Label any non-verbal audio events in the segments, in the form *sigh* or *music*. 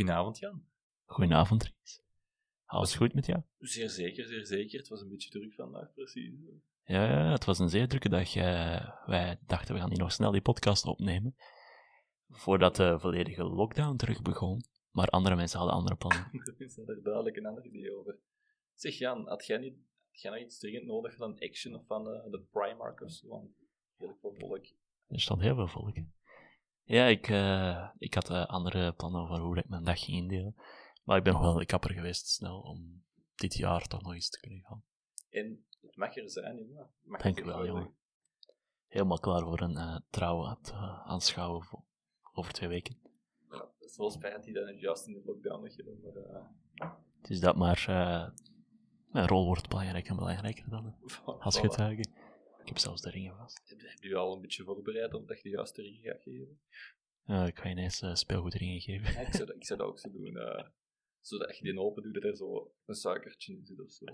Goedenavond, Jan. Goedenavond, Ries. Alles goed met jou? Zeer zeker, zeer zeker. Het was een beetje druk vandaag, precies. Ja, ja het was een zeer drukke dag. Eh, wij dachten, we gaan hier nog snel die podcast opnemen. Voordat de volledige lockdown terug begon. Maar andere mensen hadden andere plannen. *laughs* Er is er duidelijk een ander idee over. Zeg Jan, had jij, niet, had jij nog iets dringend nodig van Action of van de, de Primark of zo? Want heel veel volk. Er stond heel veel volk. Ja, ik, eh, ik had eh, andere plannen over hoe ik mijn dag ging indelen. Maar ik ben nog wel kapper geweest snel om dit jaar toch nog eens te kunnen gaan. En het mag er zijn, jongen. Mag Dank wel, zijn. jongen. Helemaal klaar voor een eh trouw aan het aanschouwen voor- over twee weken. Ja, het is wel spijt die dan juist in de lockdown nog gedaan, maar... Het is dat maar... mijn rol wordt belangrijker en belangrijker dan *laughs* als voilà. getuige. Ik heb zelfs de ringen vast. Heb je je al een beetje voorbereid op dat je de juiste ringen gaat geven? Eh, ik ga je ineens eh, speelgoedringen geven. Ja, ik, zou dat, ik zou dat ook zo *laughs* doen. eh, zodat je die open doet, dat er zo een suikertje in zit of zo.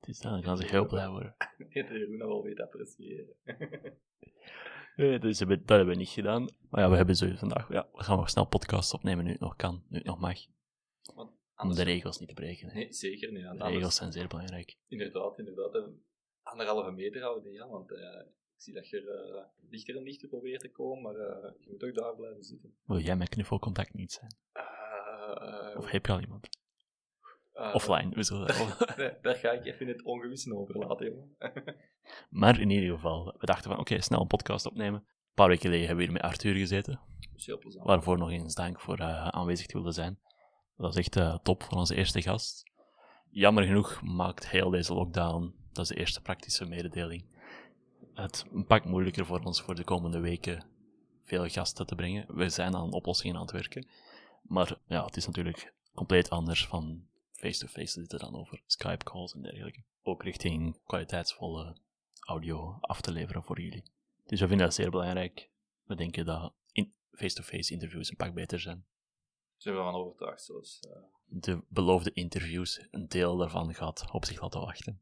Het is dan gaan ze heel blij worden. *laughs* Je Jeroen wel weet appreciëren. *laughs* Nee, dus hebben- dat hebben we niet gedaan. Maar ja, we hebben zo vandaag... Ja, we gaan nog snel podcasts opnemen nu het nog kan, nu het nog mag. Want Om de regels niet te breken. hè. Nee, zeker niet. De regels zijn zeer belangrijk. Inderdaad, inderdaad. En anderhalve meter houden, ja, want eh, ik zie dat je er eh, dichter en dichter probeert te komen, maar eh, je moet ook daar blijven zitten. Wil jij met knuffelcontact niet zijn? Of heb je al iemand? Offline, we zullen dat- *laughs* nee, daar ga ik even het ongewisse over laten, jongen. *laughs* Maar in ieder geval, we dachten van, oké, snel een podcast opnemen. Een paar weken geleden hebben we hier met Arthur gezeten. Dat is heel plezant. Waarvoor nog eens dank voor aanwezig te willen zijn. Dat was echt top van onze eerste gast. Jammer genoeg maakt heel deze lockdown, dat is de eerste praktische mededeling, het een pak moeilijker voor ons voor de komende weken veel gasten te brengen. We zijn aan oplossingen aan het werken. Maar ja, het is natuurlijk compleet anders van face-to-face te zitten dan over Skype calls en dergelijke. Ook richting kwaliteitsvolle audio af te leveren voor jullie. Dus we vinden dat zeer belangrijk. We denken dat in face-to-face interviews een pak beter zijn. Zijn we van overtuigd, zoals... eh, De beloofde interviews, een deel daarvan gaat op zich laten wachten.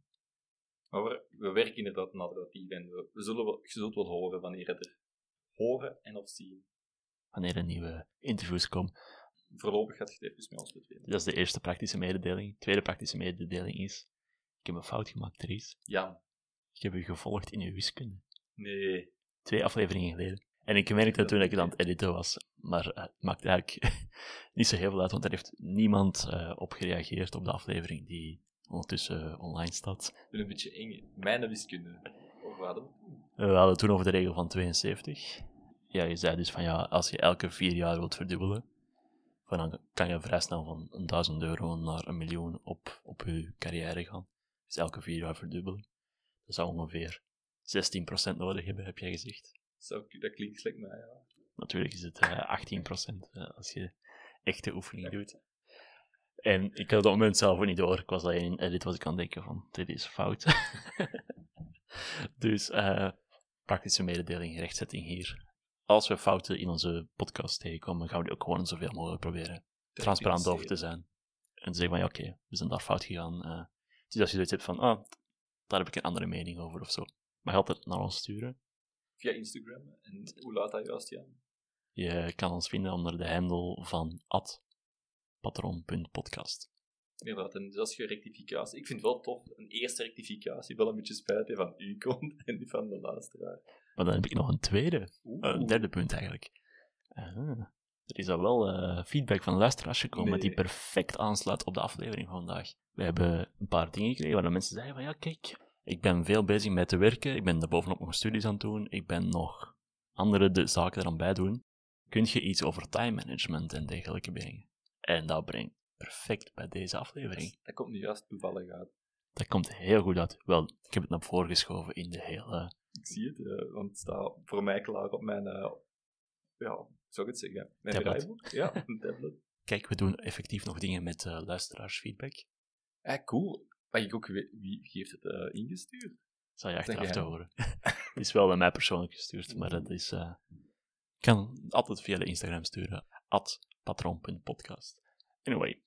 Maar we, we werken inderdaad narratief en we, we zullen wel, je zult wel horen wanneer het er horen en of zien. Wanneer er nieuwe interviews komen. Voorlopig gaat het even met ons betweren. Dat is de eerste praktische mededeling. De tweede praktische mededeling is: ik heb een fout gemaakt, Therese. Jan, Ik heb u gevolgd in uw wiskunde. nee. Twee afleveringen geleden. En ik merkte dat toen ik aan het editen was. Maar eh, het maakt eigenlijk *laughs* niet zo heel veel uit, want er heeft niemand eh, op gereageerd op de aflevering die ondertussen eh, online staat. Ik ben een beetje eng. Mijn wiskunde. Of wat? Eh, We hadden het toen over de regel van 72. Ja, je zei dus van ja, als je elke vier jaar wilt verdubbelen, van dan kan je vrij snel van een 1000 euro naar een miljoen op, op je carrière gaan. Dus elke vier jaar verdubbelen. Dat zou ongeveer 16% nodig hebben, heb jij gezegd. Zo, dat klinkt slecht, maar ja. Natuurlijk is het eh 18% eh, als je echte oefening doet. En ik had op dat moment zelf ook niet door. Ik was alleen in edit was ik aan het denken van, dit is fout. *laughs* dus eh, praktische mededeling, rechtzetting hier. Als we fouten in onze podcast tegenkomen, gaan we die ook gewoon zoveel mogelijk proberen transparant over te zijn. En te zeggen van, ja oké, we zijn daar fout gegaan. eh. dus als je zoiets hebt van, ah, daar heb ik een andere mening over of zo. Mag je altijd naar ons sturen. Via Instagram. En hoe laat dat juist, Jan? Je kan ons vinden onder de handle van patron.podcast. Inderdaad, en dat is je rectificatie. Ik vind het wel tof, een eerste rectificatie, wel een beetje spijt die van u *laughs* komt en die van de luisteraar. Maar dan heb ik nog een tweede, Oeh. eh, een derde punt eigenlijk. Ah, er is al wel eh, feedback van luisteraars gekomen Nee. die perfect aansluit op de aflevering van vandaag. We hebben een paar dingen gekregen waar de mensen zeiden van ja, kijk, ik ben veel bezig met te werken, ik ben daar bovenop nog studies aan het doen, ik ben nog andere de zaken eraan bij doen. Kun je iets over time management en dergelijke brengen? En dat brengt perfect bij deze aflevering. Dat komt nu juist toevallig uit. Dat komt heel goed uit. Wel, ik heb het naar voren geschoven in de hele... Ik zie het, eh, want het staat voor mij klaar op mijn, eh, ja, zou ik het zeggen? Mijn Tablet. draaiboek. Ja, *laughs* een tablet. kijk, we doen effectief nog dingen met eh, luisteraarsfeedback. Ah, cool. Mag ik ook weten wie heeft het eh, ingestuurd? Zal je achteraf te horen. Het *laughs* *laughs* is wel bij mij persoonlijk gestuurd, maar dat is... eh, ik kan altijd via de Instagram sturen. At patroon.podcast. Anyway,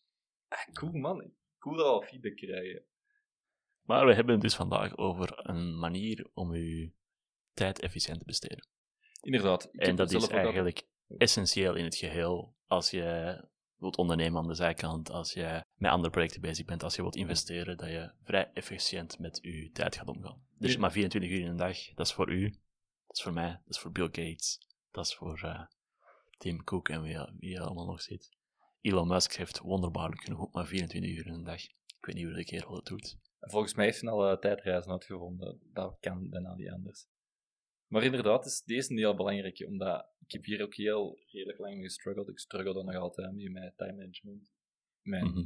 Ah, cool man. Cool dat we al feedback krijgen. maar we hebben het dus vandaag over een manier om uw tijd efficiënt te besteden. Inderdaad. Ik En dat is eigenlijk essentieel in het geheel als je wilt ondernemen aan de zijkant, als je met andere projecten bezig bent, als je wilt investeren, dat je vrij efficiënt met je tijd gaat omgaan. Dus Ja. maar 24 uur in een dag, dat is voor u, dat is voor mij, dat is voor Bill Gates, dat is voor eh, Tim Cook en wie, wie allemaal nog zit. Elon Musk heeft wonderbaarlijk genoeg ook maar 24 uur in een dag. Ik weet niet hoe de kerel het doet. Volgens mij heeft hij al eh, tijdreizen uitgevonden. Dat kan bijna niet anders. Maar inderdaad is deze een heel belangrijk, omdat ik heb hier ook heel redelijk lang mee gestruggeld. Ik struggle nog altijd mee met time management. Mijn Mhm.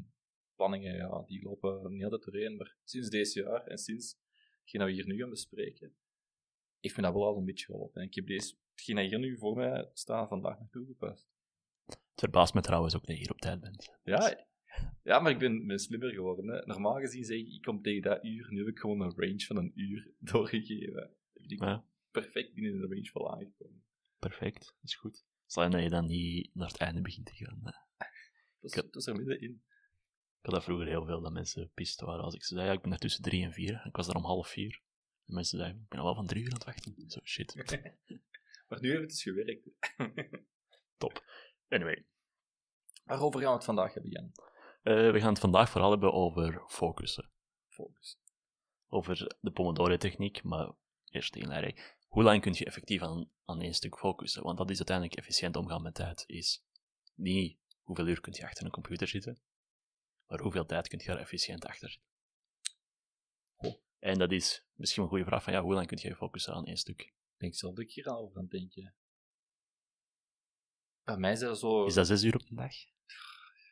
planningen, ja, die lopen niet altijd doorheen. Maar sinds deze jaar en sinds hetgeen dat we hier nu gaan bespreken, heeft me dat wel al een beetje geholpen. En ik heb deze, hetgeen dat hier nu voor mij staat, vandaag nog toegepast. Het verbaast me trouwens ook dat je hier op tijd bent. Ja, ja maar ik ben, ben slimmer geworden. Hè. Normaal gezien zeg ik, ik kom tegen dat uur. Nu heb ik gewoon een range van een uur *laughs* doorgegeven. Ik Ja, perfect binnen de range wel aangekomen. perfect, dat is goed. Zal je dat je dan niet naar het einde begint te gaan. hè? Dat is, Ik- dat is er middenin. Ik had dat vroeger heel veel, dat mensen pist waren als ik ze zei, ja, ik ben er tussen drie en vier. Ik was er om half vier. En mensen zeiden, ik ben al wel van drie uur aan het wachten. Zo, shit. *laughs* Maar nu heeft het dus gewerkt. *laughs* Anyway, Waarover gaan we het vandaag hebben, Jan? eh, we gaan het vandaag vooral hebben over focussen. Focus. Over de Pomodoro-techniek, maar eerst de inleiding. Hoe lang kun je effectief aan, aan één stuk focussen? Want dat is uiteindelijk efficiënt omgaan met tijd. Is niet hoeveel uur kun je achter een computer zitten, maar hoeveel tijd kun je er efficiënt achter zitten. En dat is misschien een goede vraag van, ja, hoe lang kun je focussen aan één stuk? Ik denk zelf dat ik hier al over aan het denken. Bij mij is dat zo... Is dat zes uur op een dag?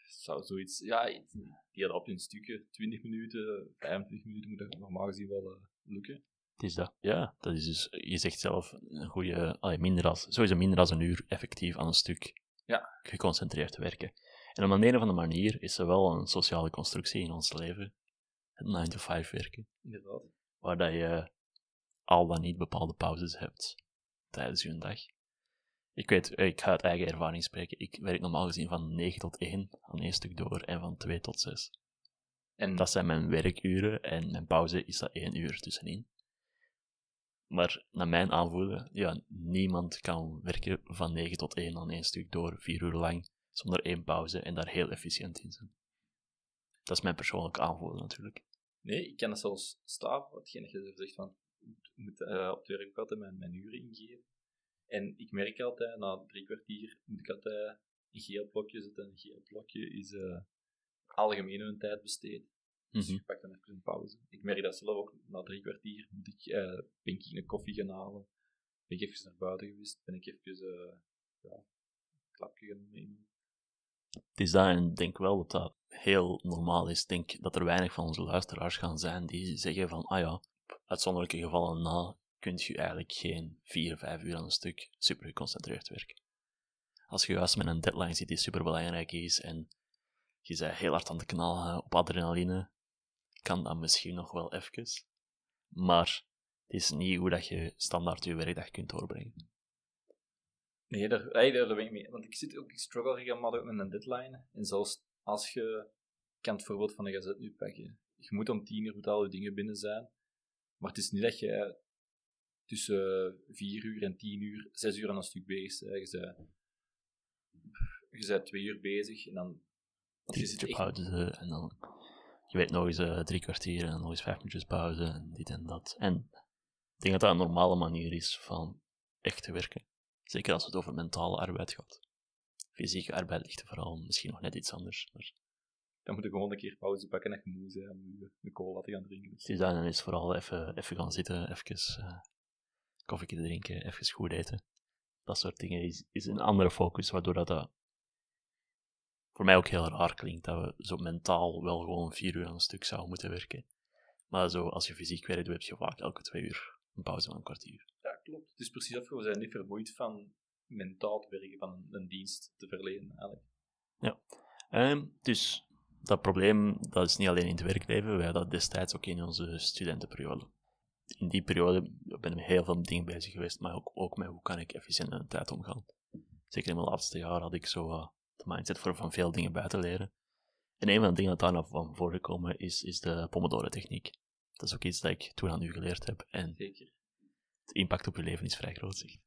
zou zoiets... Ja, die hadden op in stukken. 20 minuten, 25 minuten moet dat normaal gezien wel eh, lukken. Het is dat. Ja, dat is dus, je zegt zelf, een goede, allee, minder als, sowieso minder dan een uur effectief aan een stuk Ja. geconcentreerd te werken. En op een of andere manier is er wel een sociale constructie in ons leven, het 9-to-5 werken, Inderdaad. waar dat je al dan niet bepaalde pauzes hebt tijdens je dag. Ik weet, ik ga uit eigen ervaring spreken, ik werk normaal gezien van 9 tot 1 aan één stuk door en van 2 tot 6. En Dat zijn mijn werkuren en mijn pauze is dat één uur tussenin. Maar naar mijn aanvoelen, ja, niemand kan werken van 9 tot 1 aan één stuk door, vier uur lang, zonder één pauze en daar heel efficiënt in zijn. Dat is mijn persoonlijke aanvoelen natuurlijk. Nee, ik kan het zelfs staan, hetgeen dat je zegt van, moet eh, op het werk altijd mijn, mijn uren ingeven. En ik merk altijd, na drie kwartier moet ik altijd een geel blokje zetten. Een geel blokje is eh algemeen hun tijd besteed. Dus Mhm. ik pak dan even een pauze. Ik merk dat zelf ook, na drie kwartier moet ik, eh, ben ik een koffie gaan halen. Ben ik even naar buiten geweest, ben ik even eh ja, een klapje gaan nemen. Het is dat en ik denk wel dat dat heel normaal is. Ik denk dat er weinig van onze luisteraars gaan zijn die zeggen van, ah ja, uitzonderlijke gevallen na kun je eigenlijk geen vier, vijf uur aan een stuk super geconcentreerd werken. Als je juist met een deadline zit die super belangrijk is en je bent heel hard aan het knallen op adrenaline, kan dat misschien nog wel even. Maar het is niet hoe dat je standaard je werkdag kunt doorbrengen. Nee, daar, daar ben ik mee. Want ik, zit ook, ik struggle regelmatig met een deadline. En zelfs als je... Ik kan het voorbeeld van een gazet nu pakken. Je moet om tien uur moet al je dingen binnen zijn. Maar het is niet dat je tussen vier uur en tien uur, zes uur aan een stuk bezig bent. Je bent, je bent twee uur bezig en dan... Je zit echt... pauze en dan je weet nog eens eh, drie kwartier en dan nog eens vijf minuutjes pauze en dit en dat. En ik denk dat dat een normale manier is van echt te werken. Zeker als het over mentale arbeid gaat. Fysieke arbeid ligt er vooral misschien nog net iets anders. Maar Dan moet je gewoon een keer pauze pakken en je moe bent om je een cola te gaan drinken. Dus dan is vooral even, even gaan zitten, even uh, koffie drinken, even goed eten. Dat soort dingen is, is een andere focus, waardoor dat, dat voor mij ook heel raar klinkt dat we zo mentaal wel gewoon vier uur aan een stuk zouden moeten werken. Maar zo, als je fysiek werkt, heb je vaak elke twee uur een pauze van een kwartier. Ja, klopt. Het is precies of we zijn niet vermoeid van mentaal te werken, van een, een dienst te verlenen, eigenlijk. Ehm, dus dat probleem dat is niet alleen in het werkleven, wij hadden dat destijds ook in onze studentenperiode. In die periode ben ik met heel veel dingen bezig geweest, maar ook, ook met hoe kan ik efficiënt met de tijd omgaan. Zeker in mijn laatste jaar had ik zo uh, de mindset voor van veel dingen bij te leren. En een van de dingen dat daar van voorgekomen is, is de Pomodoro-techniek. Dat is ook iets dat ik toen aan u geleerd heb. En Zeker. de impact op je leven is vrij groot, zeg.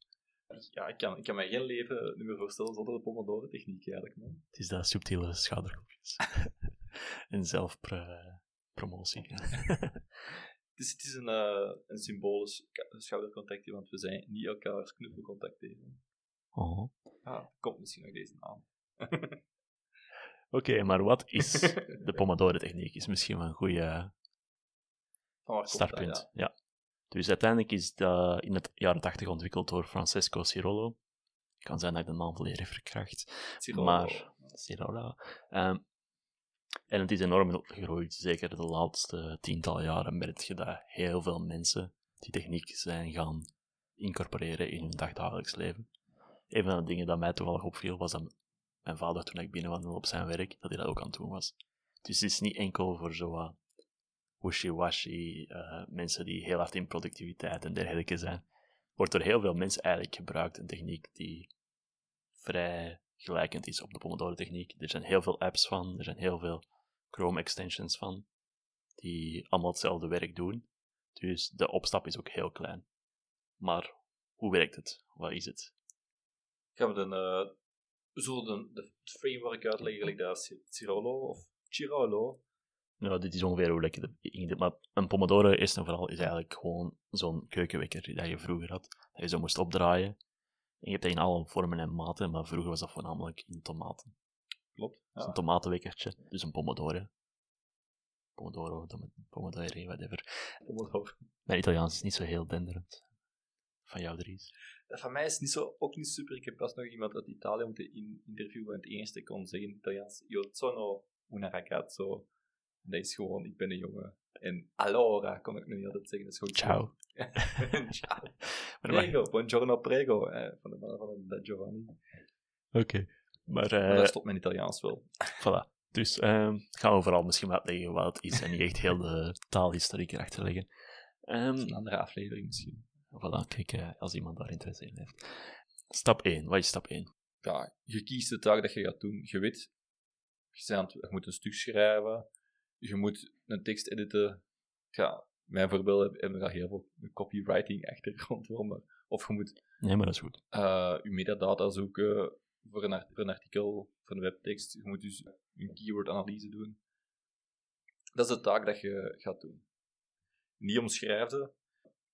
Ja, ik kan, ik kan me geen leven niet meer voorstellen zonder de Pomodoro-techniek eigenlijk, man. Het is dat subtiele schouderklopjes. *laughs* *laughs* en zelfpromotie. Is, *laughs* het is een, uh, een symbolisch schoudercontactje, want we zijn niet elkaars knuffelcontact tegen. Oh. Ah, komt misschien nog deze naam. *laughs* Oké, okay, maar wat is de Pomodoro-techniek? Is misschien wel een goede startpunt. Dat, ja. ja. Dus uiteindelijk is dat in het jaren 80 ontwikkeld door Francesco Cirolo. Kan zijn dat ik de naam volledig verkracht. Cirolo. Maar, Cirolo. Um, en het is enorm gegroeid. Zeker de laatste tientallen jaren merk je dat heel veel mensen die techniek zijn gaan incorporeren in hun dagdagelijks leven. Een van de dingen dat mij toevallig opviel was dat mijn vader toen ik binnenwandelde op zijn werk, dat hij dat ook aan het doen was. Dus het is niet enkel voor zo uh, wishy-washy uh, mensen die heel hard in productiviteit en dergelijke zijn. Wordt door heel veel mensen eigenlijk gebruikt een techniek die vrij gelijkend is op de Pomodoro-techniek. Er zijn heel veel apps van, er zijn heel veel Chrome-extensions van, die allemaal hetzelfde werk doen. Dus de opstap is ook heel klein. Maar hoe werkt het? Wat is het? Gaan we dan, uh, zo de, de framework uitleggen, gelijk dat Cirolo of Cirolo? Nou, dit is ongeveer hoe ik het. Maar een Pomodoro, eerst en vooral, is eigenlijk gewoon zo'n keukenwekker die je vroeger had. Dat je zo moest opdraaien. En je hebt dat in alle vormen en maten, maar vroeger was dat voornamelijk in tomaten. Klopt. Ja. Zo'n tomatenwekkertje, dus een Pomodoro. Pomodoro, Pomodoro, whatever. Pomodoro. Mijn Italiaans is niet zo heel denderend. Van jou, Dries. Van mij is het niet zo, ook niet super. Ik heb pas nog iemand uit Italië om te in interviewen en het enige kon zeggen in Italiaans. Io sono una ragazzo. Dat is gewoon, ik ben een jongen. En allora kon ik nu niet altijd zeggen. Dat is gewoon ciao. *laughs* ciao. *laughs* prego, buongiorno, prego. Eh, van de man van de Giovanni. Oké. Okay. Maar, uh, maar daar stopt mijn Italiaans wel. *laughs* Voilà. Dus uh, gaan we vooral misschien wat leggen wat het is en niet echt heel de taalhistoriek erachter leggen. Um, een andere aflevering misschien. Voilà, kijk, uh, als iemand daar interesse in heeft. Stap 1. Wat is stap 1? Ja, je kiest de taak dat je gaat doen. Je weet, je moet een stuk schrijven. Je moet een tekst editen. Ja, mijn voorbeeld hebben daar heel veel copywriting achtergrond voor. Maar, of je moet... Nee, maar dat is goed. Uh, je metadata zoeken voor een, voor een artikel, voor een webtekst. Je moet dus een keyword-analyse doen. Dat is de taak dat je gaat doen. Niet omschrijven.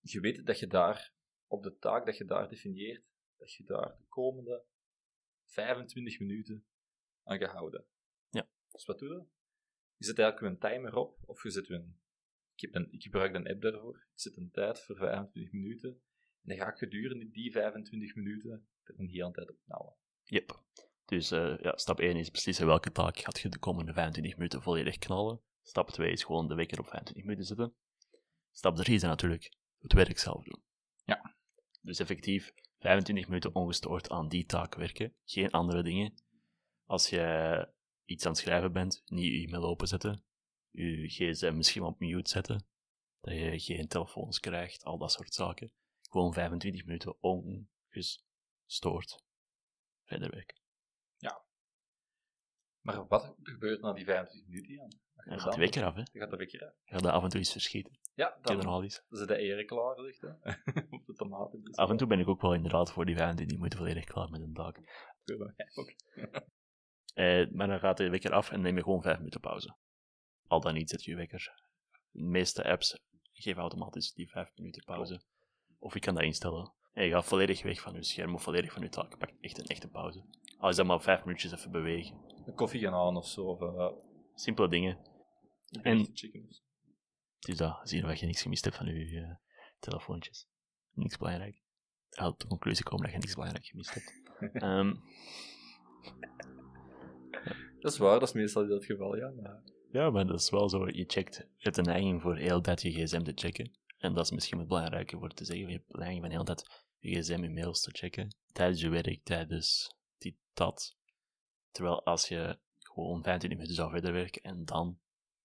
Je weet dat je daar, op de taak dat je daar definieert, dat je daar de komende 25 minuten aan gaat houden. Ja. Dus wat doe je? Je zet eigenlijk een timer op, of je zet een, ik, heb een, ik gebruik een app daarvoor. Ik zet een tijd voor 25 minuten. En dan ga ik gedurende die 25 minuten er een hele tijd op. Yep. Dus uh, ja, stap 1 is beslissen welke taak gaat je de komende 25 minuten volledig knallen. Stap 2 is gewoon de wekker op 25 minuten zetten. Stap 3 is natuurlijk het werk zelf doen. Ja. Dus effectief 25 minuten ongestoord aan die taak werken, geen andere dingen. Als je iets aan het schrijven bent, niet je e-mail openzetten, je gsm misschien op mute zetten, dat je geen telefoons krijgt, al dat soort zaken. Gewoon 25 minuten ongestoord verder werken. Ja. Maar wat gebeurt na die 25 minuten, Jan? Dan gaat de wekker af, hè? Dan gaat de wekker af. Je gaat dat af en toe eens verschieten. Ja, dan, dan is. dan de eieren klaar, ligt, hè? *laughs* op de tomaten. Dus af en toe ben ik ook wel inderdaad voor die 25 minuten volledig klaar met een dag. ook. Eh, maar dan gaat de wekker af en neem je gewoon 5 minuten pauze. Al dan niet zet je wekker. De meeste apps geven automatisch die 5 minuten pauze. Of je kan dat instellen. En je gaat volledig weg van je scherm of volledig van je taak. Pak echt een echte pauze. Al is dat maar 5 minuutjes even bewegen. Een koffie gaan aan of zo. Of, uh, Simpele dingen. En. Het is dat, zien dat je niks gemist hebt van je uh, telefoontjes. Niks belangrijk. Tot de conclusie komen dat je niks belangrijk gemist hebt. um, *laughs* dat is waar, dat is meestal het geval, ja. Maar... Ja, maar dat is wel zo. Je checkt, je hebt een neiging voor heel tijd je gsm te checken. En dat is misschien het belangrijke voor te zeggen. Je hebt een neiging van heel tijd je gsm, je mails te checken. Tijdens je werk, tijdens die, dat. Terwijl als je gewoon 25 minuten zou verder werken en dan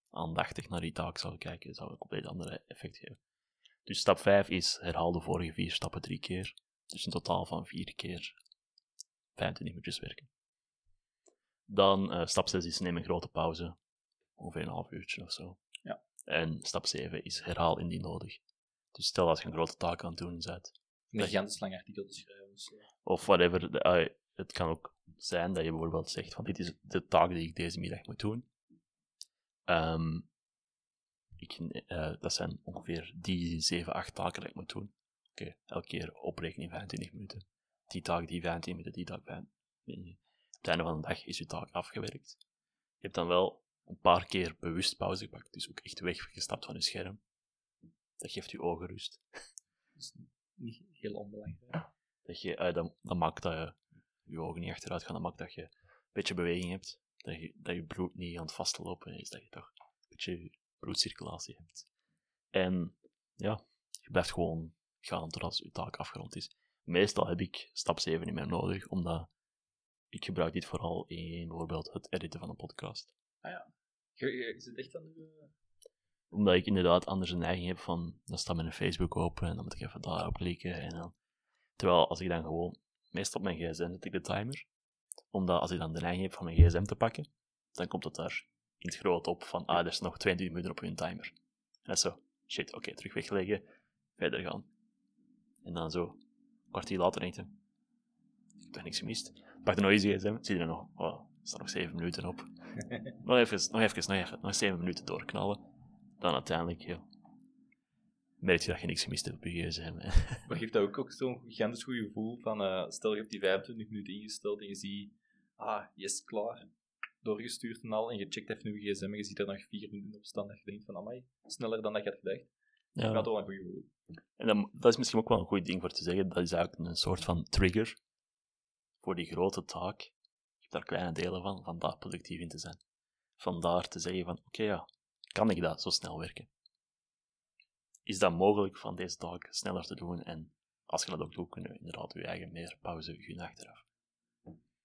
aandachtig naar die taak zou kijken, zou een compleet andere effect geven. Dus stap 5 is herhaal de vorige vier stappen drie keer. Dus een totaal van vier keer 25 minuutjes werken. Dan eh, stap 6 is neem een grote pauze. Ongeveer een half uurtje of zo. Ja. En stap 7 is herhaal indien nodig. Dus stel als je een grote taak aan het doen bent, Een gigantisch lang artikel te schrijven. Dus, of whatever. de- het kan ook zijn dat je bijvoorbeeld zegt van dit is de taak die ik deze middag moet doen. Ehm, ik, eh, dat zijn ongeveer die 7, 8 taken dat ik moet doen. Oké, elke keer oprekenen in 25 minuten. Die taak, die 15 minuten, die taak 15 minuten. Op het einde van de dag is je taak afgewerkt. Je hebt dan wel een paar keer bewust pauze gepakt, dus ook echt weggestapt van je scherm. Dat geeft je ogen rust. dus niet heel onbelangrijk. Dat, je, eh, dat, dat maakt dat je je ogen niet achteruit gaan. Dat maakt dat je een beetje beweging hebt. Dat je, dat je bloed niet aan het vastlopen is. Dat je toch een beetje bloedcirculatie hebt. En ja, je blijft gewoon gaan totdat je taak afgerond is. Meestal heb ik stap 7 niet meer nodig, omdat ik gebruik dit vooral in bijvoorbeeld het editen van een podcast. Je, je, je zit echt aan de... Omdat ik inderdaad anders een neiging heb van, dan staat mijn Facebook open en dan moet ik even daarop klikken. En dan... Terwijl als ik dan gewoon, meestal op mijn gsm zet ik de timer. Omdat als ik dan de neiging heb van mijn gsm te pakken, dan komt het daar in het groot op van, ah, er is nog 22 minuten op hun timer. En dat is zo, shit, oké, terug wegleggen, verder gaan. En dan zo, een kwartier later denk je, ik heb toch niks gemist. Pak nog eens je gsm, zie je er nog, oh, er staan nog 7 minuten op. *laughs* nog even, nog even, nog even, nog 7 minuten doorknallen. Dan uiteindelijk, ja, merk je dat je niks gemist hebt op je gsm. *laughs* Maar geeft dat ook, ook zo'n gigantisch goed gevoel van, eh, stel je hebt die 25 minuten ingesteld en je ziet, ah, yes, klaar, doorgestuurd en al, en je checkt even je gsm en je ziet er nog 4 minuten op staan, dat je denkt van, amai, sneller dan dat je had gedacht. ja. Dat is wel een goed gevoel. En dan, dat is misschien ook wel een goed ding voor te zeggen. Dat is eigenlijk een soort van trigger voor die grote taak. Je hebt daar kleine delen van, van daar productief in te zijn. Vandaar te zeggen van, oké ja, kan ik dat zo snel werken? Is dat mogelijk van deze taak sneller te doen? En als je dat ook doet, kunnen we inderdaad je eigen meer pauze gunnen achteraf.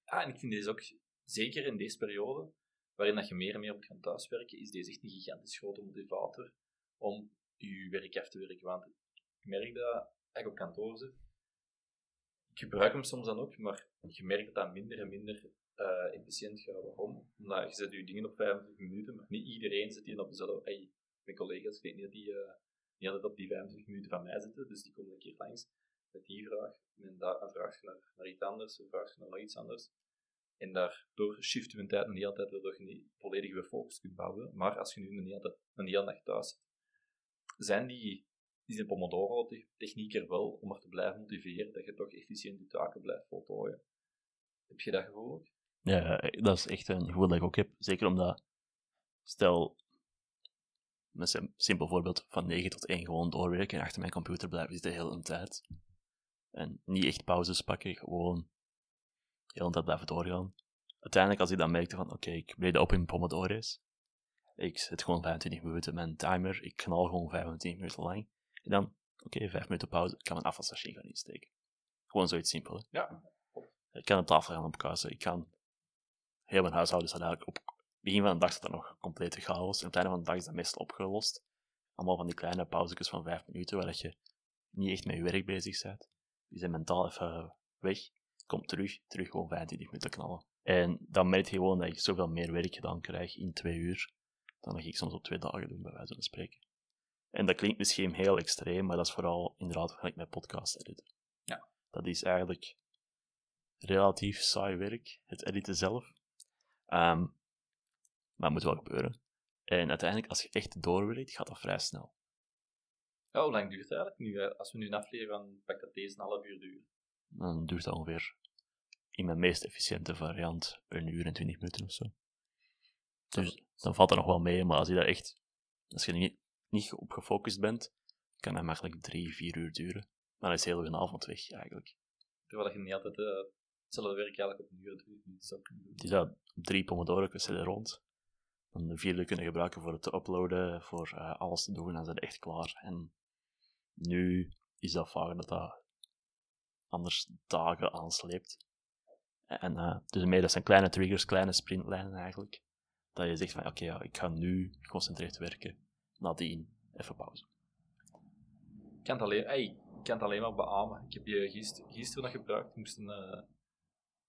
Ah, en ik vind deze ook, zeker in deze periode, waarin dat je meer en meer moet gaan thuiswerken, is deze echt een gigantisch grote motivator om je werk af te werken. Want ik merk dat, als ik op kantoor zit, gebruik hem soms dan ook, maar je merkt dat dat minder en minder eh, efficiënt gaat. Waarom? Omdat je zet je dingen op 25 minuten, maar niet iedereen zit hier op dezelfde... Hey, mijn collega's, ik weet niet dat die eh, niet altijd op die 25 minuten van mij zitten, dus die komen een keer langs met die vraag. En daar dan vraag naar, naar iets anders, of vraag naar nog iets anders. En daardoor shiften we tijd niet altijd, waardoor je niet volledig weer focus kunt bouwen. Maar als je nu een hele, een hele dag thuis zit, zijn die, is die Pomodoro-techniek er wel om er te blijven motiveren, dat je toch efficiënt je taken blijft voltooien. Heb je dat gevoel? Ja, dat is echt een gevoel dat ik ook heb. Zeker omdat, stel, een simpel voorbeeld, van 9 tot 1 gewoon doorwerken en achter mijn computer blijven zitten heel een tijd. En niet echt pauzes pakken, gewoon heel een tijd blijven doorgaan. Uiteindelijk, als ik dan merkte van, oké, ik breed op in Pomodoro's. Ik zet gewoon 25 minuten mijn timer, ik knal gewoon 25 minuten lang. En dan, oké, 5 minuten pauze, ik kan mijn afwasmachine gaan insteken. Gewoon zoiets simpel. hè. Ja. Ik kan de tafel gaan opkuisen. Ik kan... Heel mijn huishouden staat eigenlijk op... begin van de dag staat er nog complete chaos. En het einde van de dag is dat meestal opgelost. Allemaal van die kleine pauzes van vijf minuten, waar dat je niet echt met je werk bezig bent. Je bent mentaal even weg. Kom terug, terug gewoon 25 minuten knallen. En dan merk je gewoon dat ik zoveel meer werk gedaan krijg in twee uur, dan dat ik soms op twee dagen doe, bij wijze van spreken. En dat klinkt misschien heel extreem, maar dat is vooral inderdaad ik mijn podcast editen. Ja. Dat is eigenlijk relatief saai werk, het editen zelf. Ehm, maar het moet wel gebeuren. En uiteindelijk, als je echt doorwerkt, gaat dat vrij snel. Ja, hoe lang duurt het eigenlijk? Nu, eh, als we nu een aflevering van pak dat deze een half uur duurt. Dan duurt dat ongeveer in mijn meest efficiënte variant een uur en twintig minuten of zo. Dus dan valt dat nog wel mee, maar als je daar echt, als je niet, niet op gefocust bent, kan dat makkelijk drie, vier uur duren. Maar dan is heel een avond weg eigenlijk. Terwijl je niet altijd eh, hetzelfde werk eigenlijk op een uur twintig minuten zou kunnen doen. Dus ja, drie pomodoro's zitten rond. Dan de vierde kunnen gebruiken voor het te uploaden, voor eh, alles te doen, en dan zijn ze echt klaar. En nu is dat vaak dat dat anders dagen aansleept. En eh, dus meer, dat zijn kleine triggers, kleine sprintlijnen eigenlijk. Dat je zegt van, oké, ja, ik ga nu geconcentreerd werken. Nadien, even pauze. Ik kan het alleen, ik kan alleen maar beamen. Ik heb je gisteren, gisteren nog gebruikt. Ik moest een,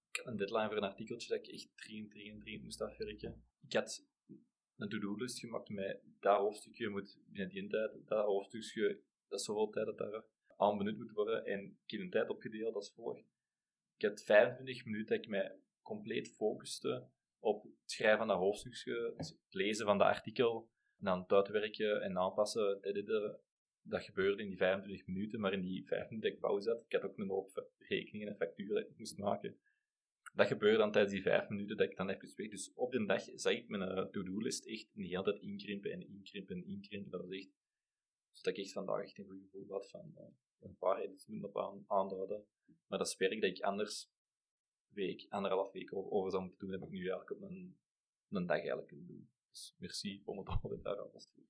ik had een deadline voor een artikeltje dat ik echt dringend, dringend, dringend moest afwerken. Ik had een to-do-list gemaakt met dat hoofdstukje moet binnen die tijd, dat hoofdstukje, dat is zoveel tijd dat daar aan benut moet worden. En ik heb een tijd opgedeeld als volgt. Ik had 25 minuten dat ik mij compleet focuste op het schrijven van dat hoofdstukje, het lezen van dat artikel, en dan het uitwerken en aanpassen. dit. Dat gebeurde in die 25 minuten, maar in die 5 minuten dat ik pauze had, ik had ook een hoop rekeningen en facturen dat ik moest maken. Dat gebeurde dan tijdens die 5 minuten dat ik dan even weg. Dus op de dag zag ik mijn eh, to-do-list echt de hele inkrimpen en inkrimpen en inkrimpen. Dat was echt, zodat ik echt vandaag echt een goed gevoel had van uh, een paar edits moeten op aan, aanduiden. Maar dat is werk dat ik anders week, anderhalf week over, over zou moeten doen, heb ik nu eigenlijk op een, een dag eigenlijk kunnen doen. Dus merci om het *laughs* altijd doen.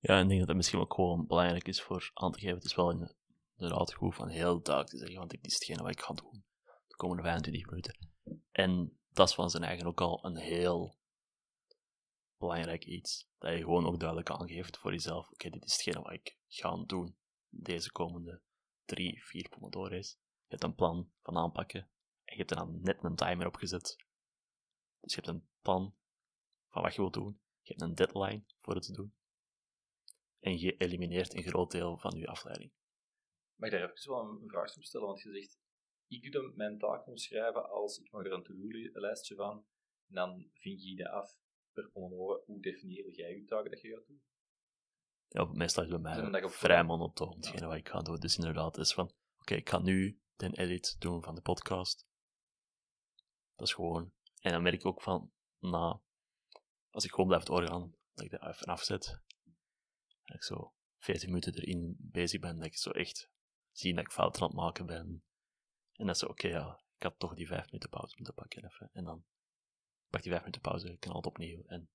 Ja, en ik denk dat het misschien ook gewoon belangrijk is voor aan te geven. Het is wel in, inderdaad goed van heel duidelijk te zeggen, want dit is hetgene wat ik ga doen de komende 25 minuten. En dat is van zijn eigen ook al een heel belangrijk iets. Dat je gewoon ook duidelijk aangeeft voor jezelf, oké, dit is hetgene wat ik ga doen deze komende drie, vier pomodoro's. Je hebt een plan van aanpakken en je hebt er dan net een timer op gezet. Dus je hebt een plan van wat je wilt doen. Je hebt een deadline voor het te doen. En je elimineert een groot deel van je afleiding. Mag ik daar even wel een vraag op stellen? Want je zegt, ik doe mijn taak omschrijven als ik maak er een to-do-lijstje van. En dan vind je die af per pomodoro. Hoe definieer jij je taak dat je gaat doen? Ja, meestal is het bij mij vrij monotoon, hetgene wat ik ga doen. Dus inderdaad, is van, oké, ik ga nu de edit doen van de podcast. Dat is gewoon... En dan merk ik ook van, na... Als ik gewoon blijf doorgaan, dat ik dat even afzet. Dat ik zo 40 minuten erin bezig ben, dat ik zo echt zie dat ik fouten aan het maken ben. En dat is oké, ja, ik had toch die 5 minuten pauze moeten pakken even. En dan pak die 5 minuten pauze, kan het opnieuw. En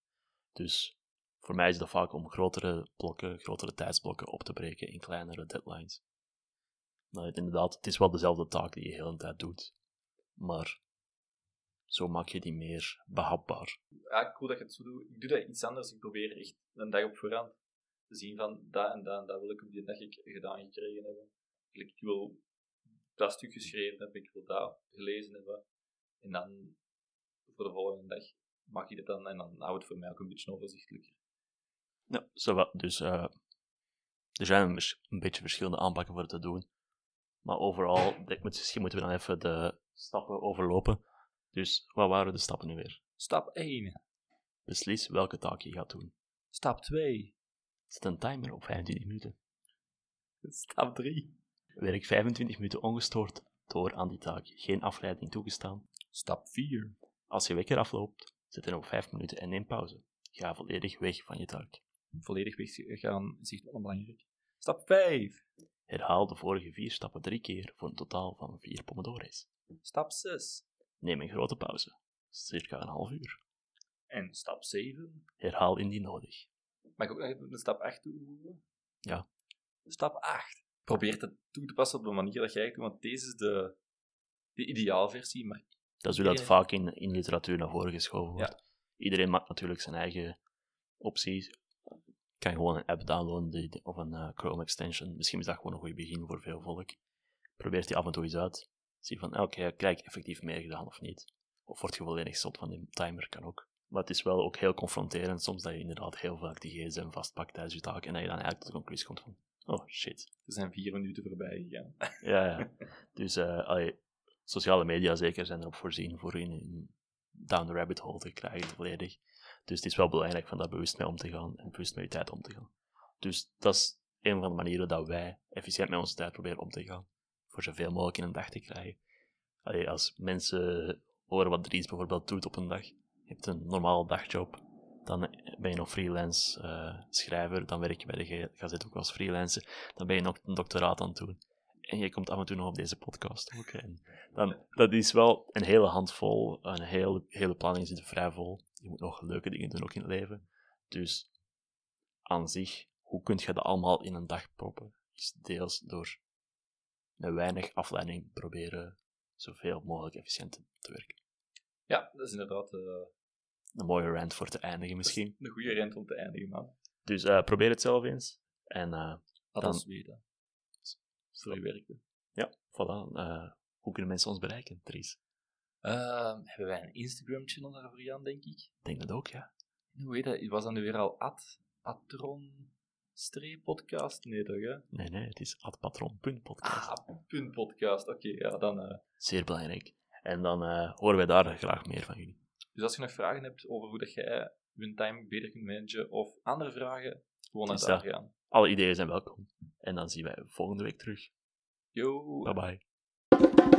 dus voor mij is dat vaak om grotere blokken, grotere tijdsblokken op te breken in kleinere deadlines. Nou, inderdaad, het is wel dezelfde taak die je de hele tijd doet, maar zo maak je die meer behapbaar. Ja, cool dat je het zo doet. Ik doe dat iets anders. Ik probeer echt een dag op voorhand te zien van dat en dat en dat wil ik op die dag ik gedaan gekregen hebben. Ik wil dat stuk geschreven hebben, ik wil dat gelezen hebben. En dan voor de volgende dag maak je dat dan en dan houdt het voor mij ook een beetje overzichtelijker. Ja, zowel, dus eh, er zijn een beetje verschillende aanpakken voor het te doen. Maar overal, misschien moeten we dan even de stappen overlopen. Dus wat waren de stappen nu weer? Stap 1. Beslis welke taak je gaat doen. Stap 2. Zet een timer op 25 minuten. Stap 3. Werk 25 minuten ongestoord door aan die taak. Geen afleiding toegestaan. Stap 4. Als je wekker afloopt, zet er op 5 minuten en neem pauze. Ga volledig weg van je taak. Volledig weggaan is echt wel belangrijk. Stap 5. Herhaal de vorige vier stappen drie keer voor een totaal van 4 pomodoro's. Stap 6. Neem een grote pauze, circa een half uur. En stap 7. Herhaal indien nodig. Mag ik ook nog even een stap 8 toevoegen? Ja. Stap 8. Probeer het toe te passen op de manier dat jij het doet, want deze is de, de ideaalversie, maar Dat is hoe dat vaak in, in literatuur naar voren geschoven wordt. Iedereen maakt natuurlijk zijn eigen opties. Je kan gewoon een app downloaden of een eh, Chrome extension. Misschien is dat gewoon een goed begin voor veel volk. Probeer die af en toe eens uit. Zie van, oké, krijg ik effectief meer gedaan of niet? Of word je volledig zot van die timer, kan ook. Maar het is wel ook heel confronterend soms dat je inderdaad heel vaak die gsm vastpakt tijdens je taak en dat je dan eigenlijk tot de conclusie komt van, oh shit, er zijn vier minuten voorbij gegaan. *laughs* ja, ja. Dus eh, allee, sociale media zeker zijn erop voorzien voor in, in down the rabbit hole te krijgen volledig. Dus het is wel belangrijk van daar bewust mee om te gaan en bewust met je tijd om te gaan. Dus dat is een van de manieren dat wij efficiënt met onze tijd proberen om te gaan. Voor zoveel mogelijk in een dag te krijgen. Allee, als mensen horen wat Dries bijvoorbeeld doet op een dag. Je hebt een normale dagjob. Dan ben je nog freelance eh, schrijver. Dan werk je bij de G- Gazette ook als freelancer. Dan ben je nog een doctoraat aan het doen. En je komt af en toe nog op deze podcast ook. En dan, dat is wel een hele handvol. Een hele, hele planning zit er vrij vol. Je moet nog leuke dingen doen ook in het leven. Dus aan zich, hoe kun je dat allemaal in een dag proppen? Is deels door weinig afleiding proberen zoveel mogelijk efficiënt te werken. Ja, dat is inderdaad eh, Een mooie rant voor te eindigen misschien. Een goede rent om te eindigen, man. Dus eh, probeer het zelf eens. En eh, Dat Dan- weer Voor je ja, voilà. hoe kunnen mensen ons bereiken, Dries? Ehm, hebben wij een Instagram-channel daarvoor, Jan, denk ik? Ik denk dat ook, ja. Hoe heet dat? Was dat nu weer al at, Atron podcast? Nee, toch, hè? Nee, nee, het is atpatron.podcast. Ah, punt podcast. Oké, ja, dan... eh, Zeer belangrijk. En dan eh, horen wij daar graag meer van jullie. Dus als je nog vragen hebt over hoe dat jij je time beter kunt managen of andere vragen, gewoon naar daar gaan. Alle ideeën zijn welkom. En dan zien wij volgende week terug. Yo! Bye bye.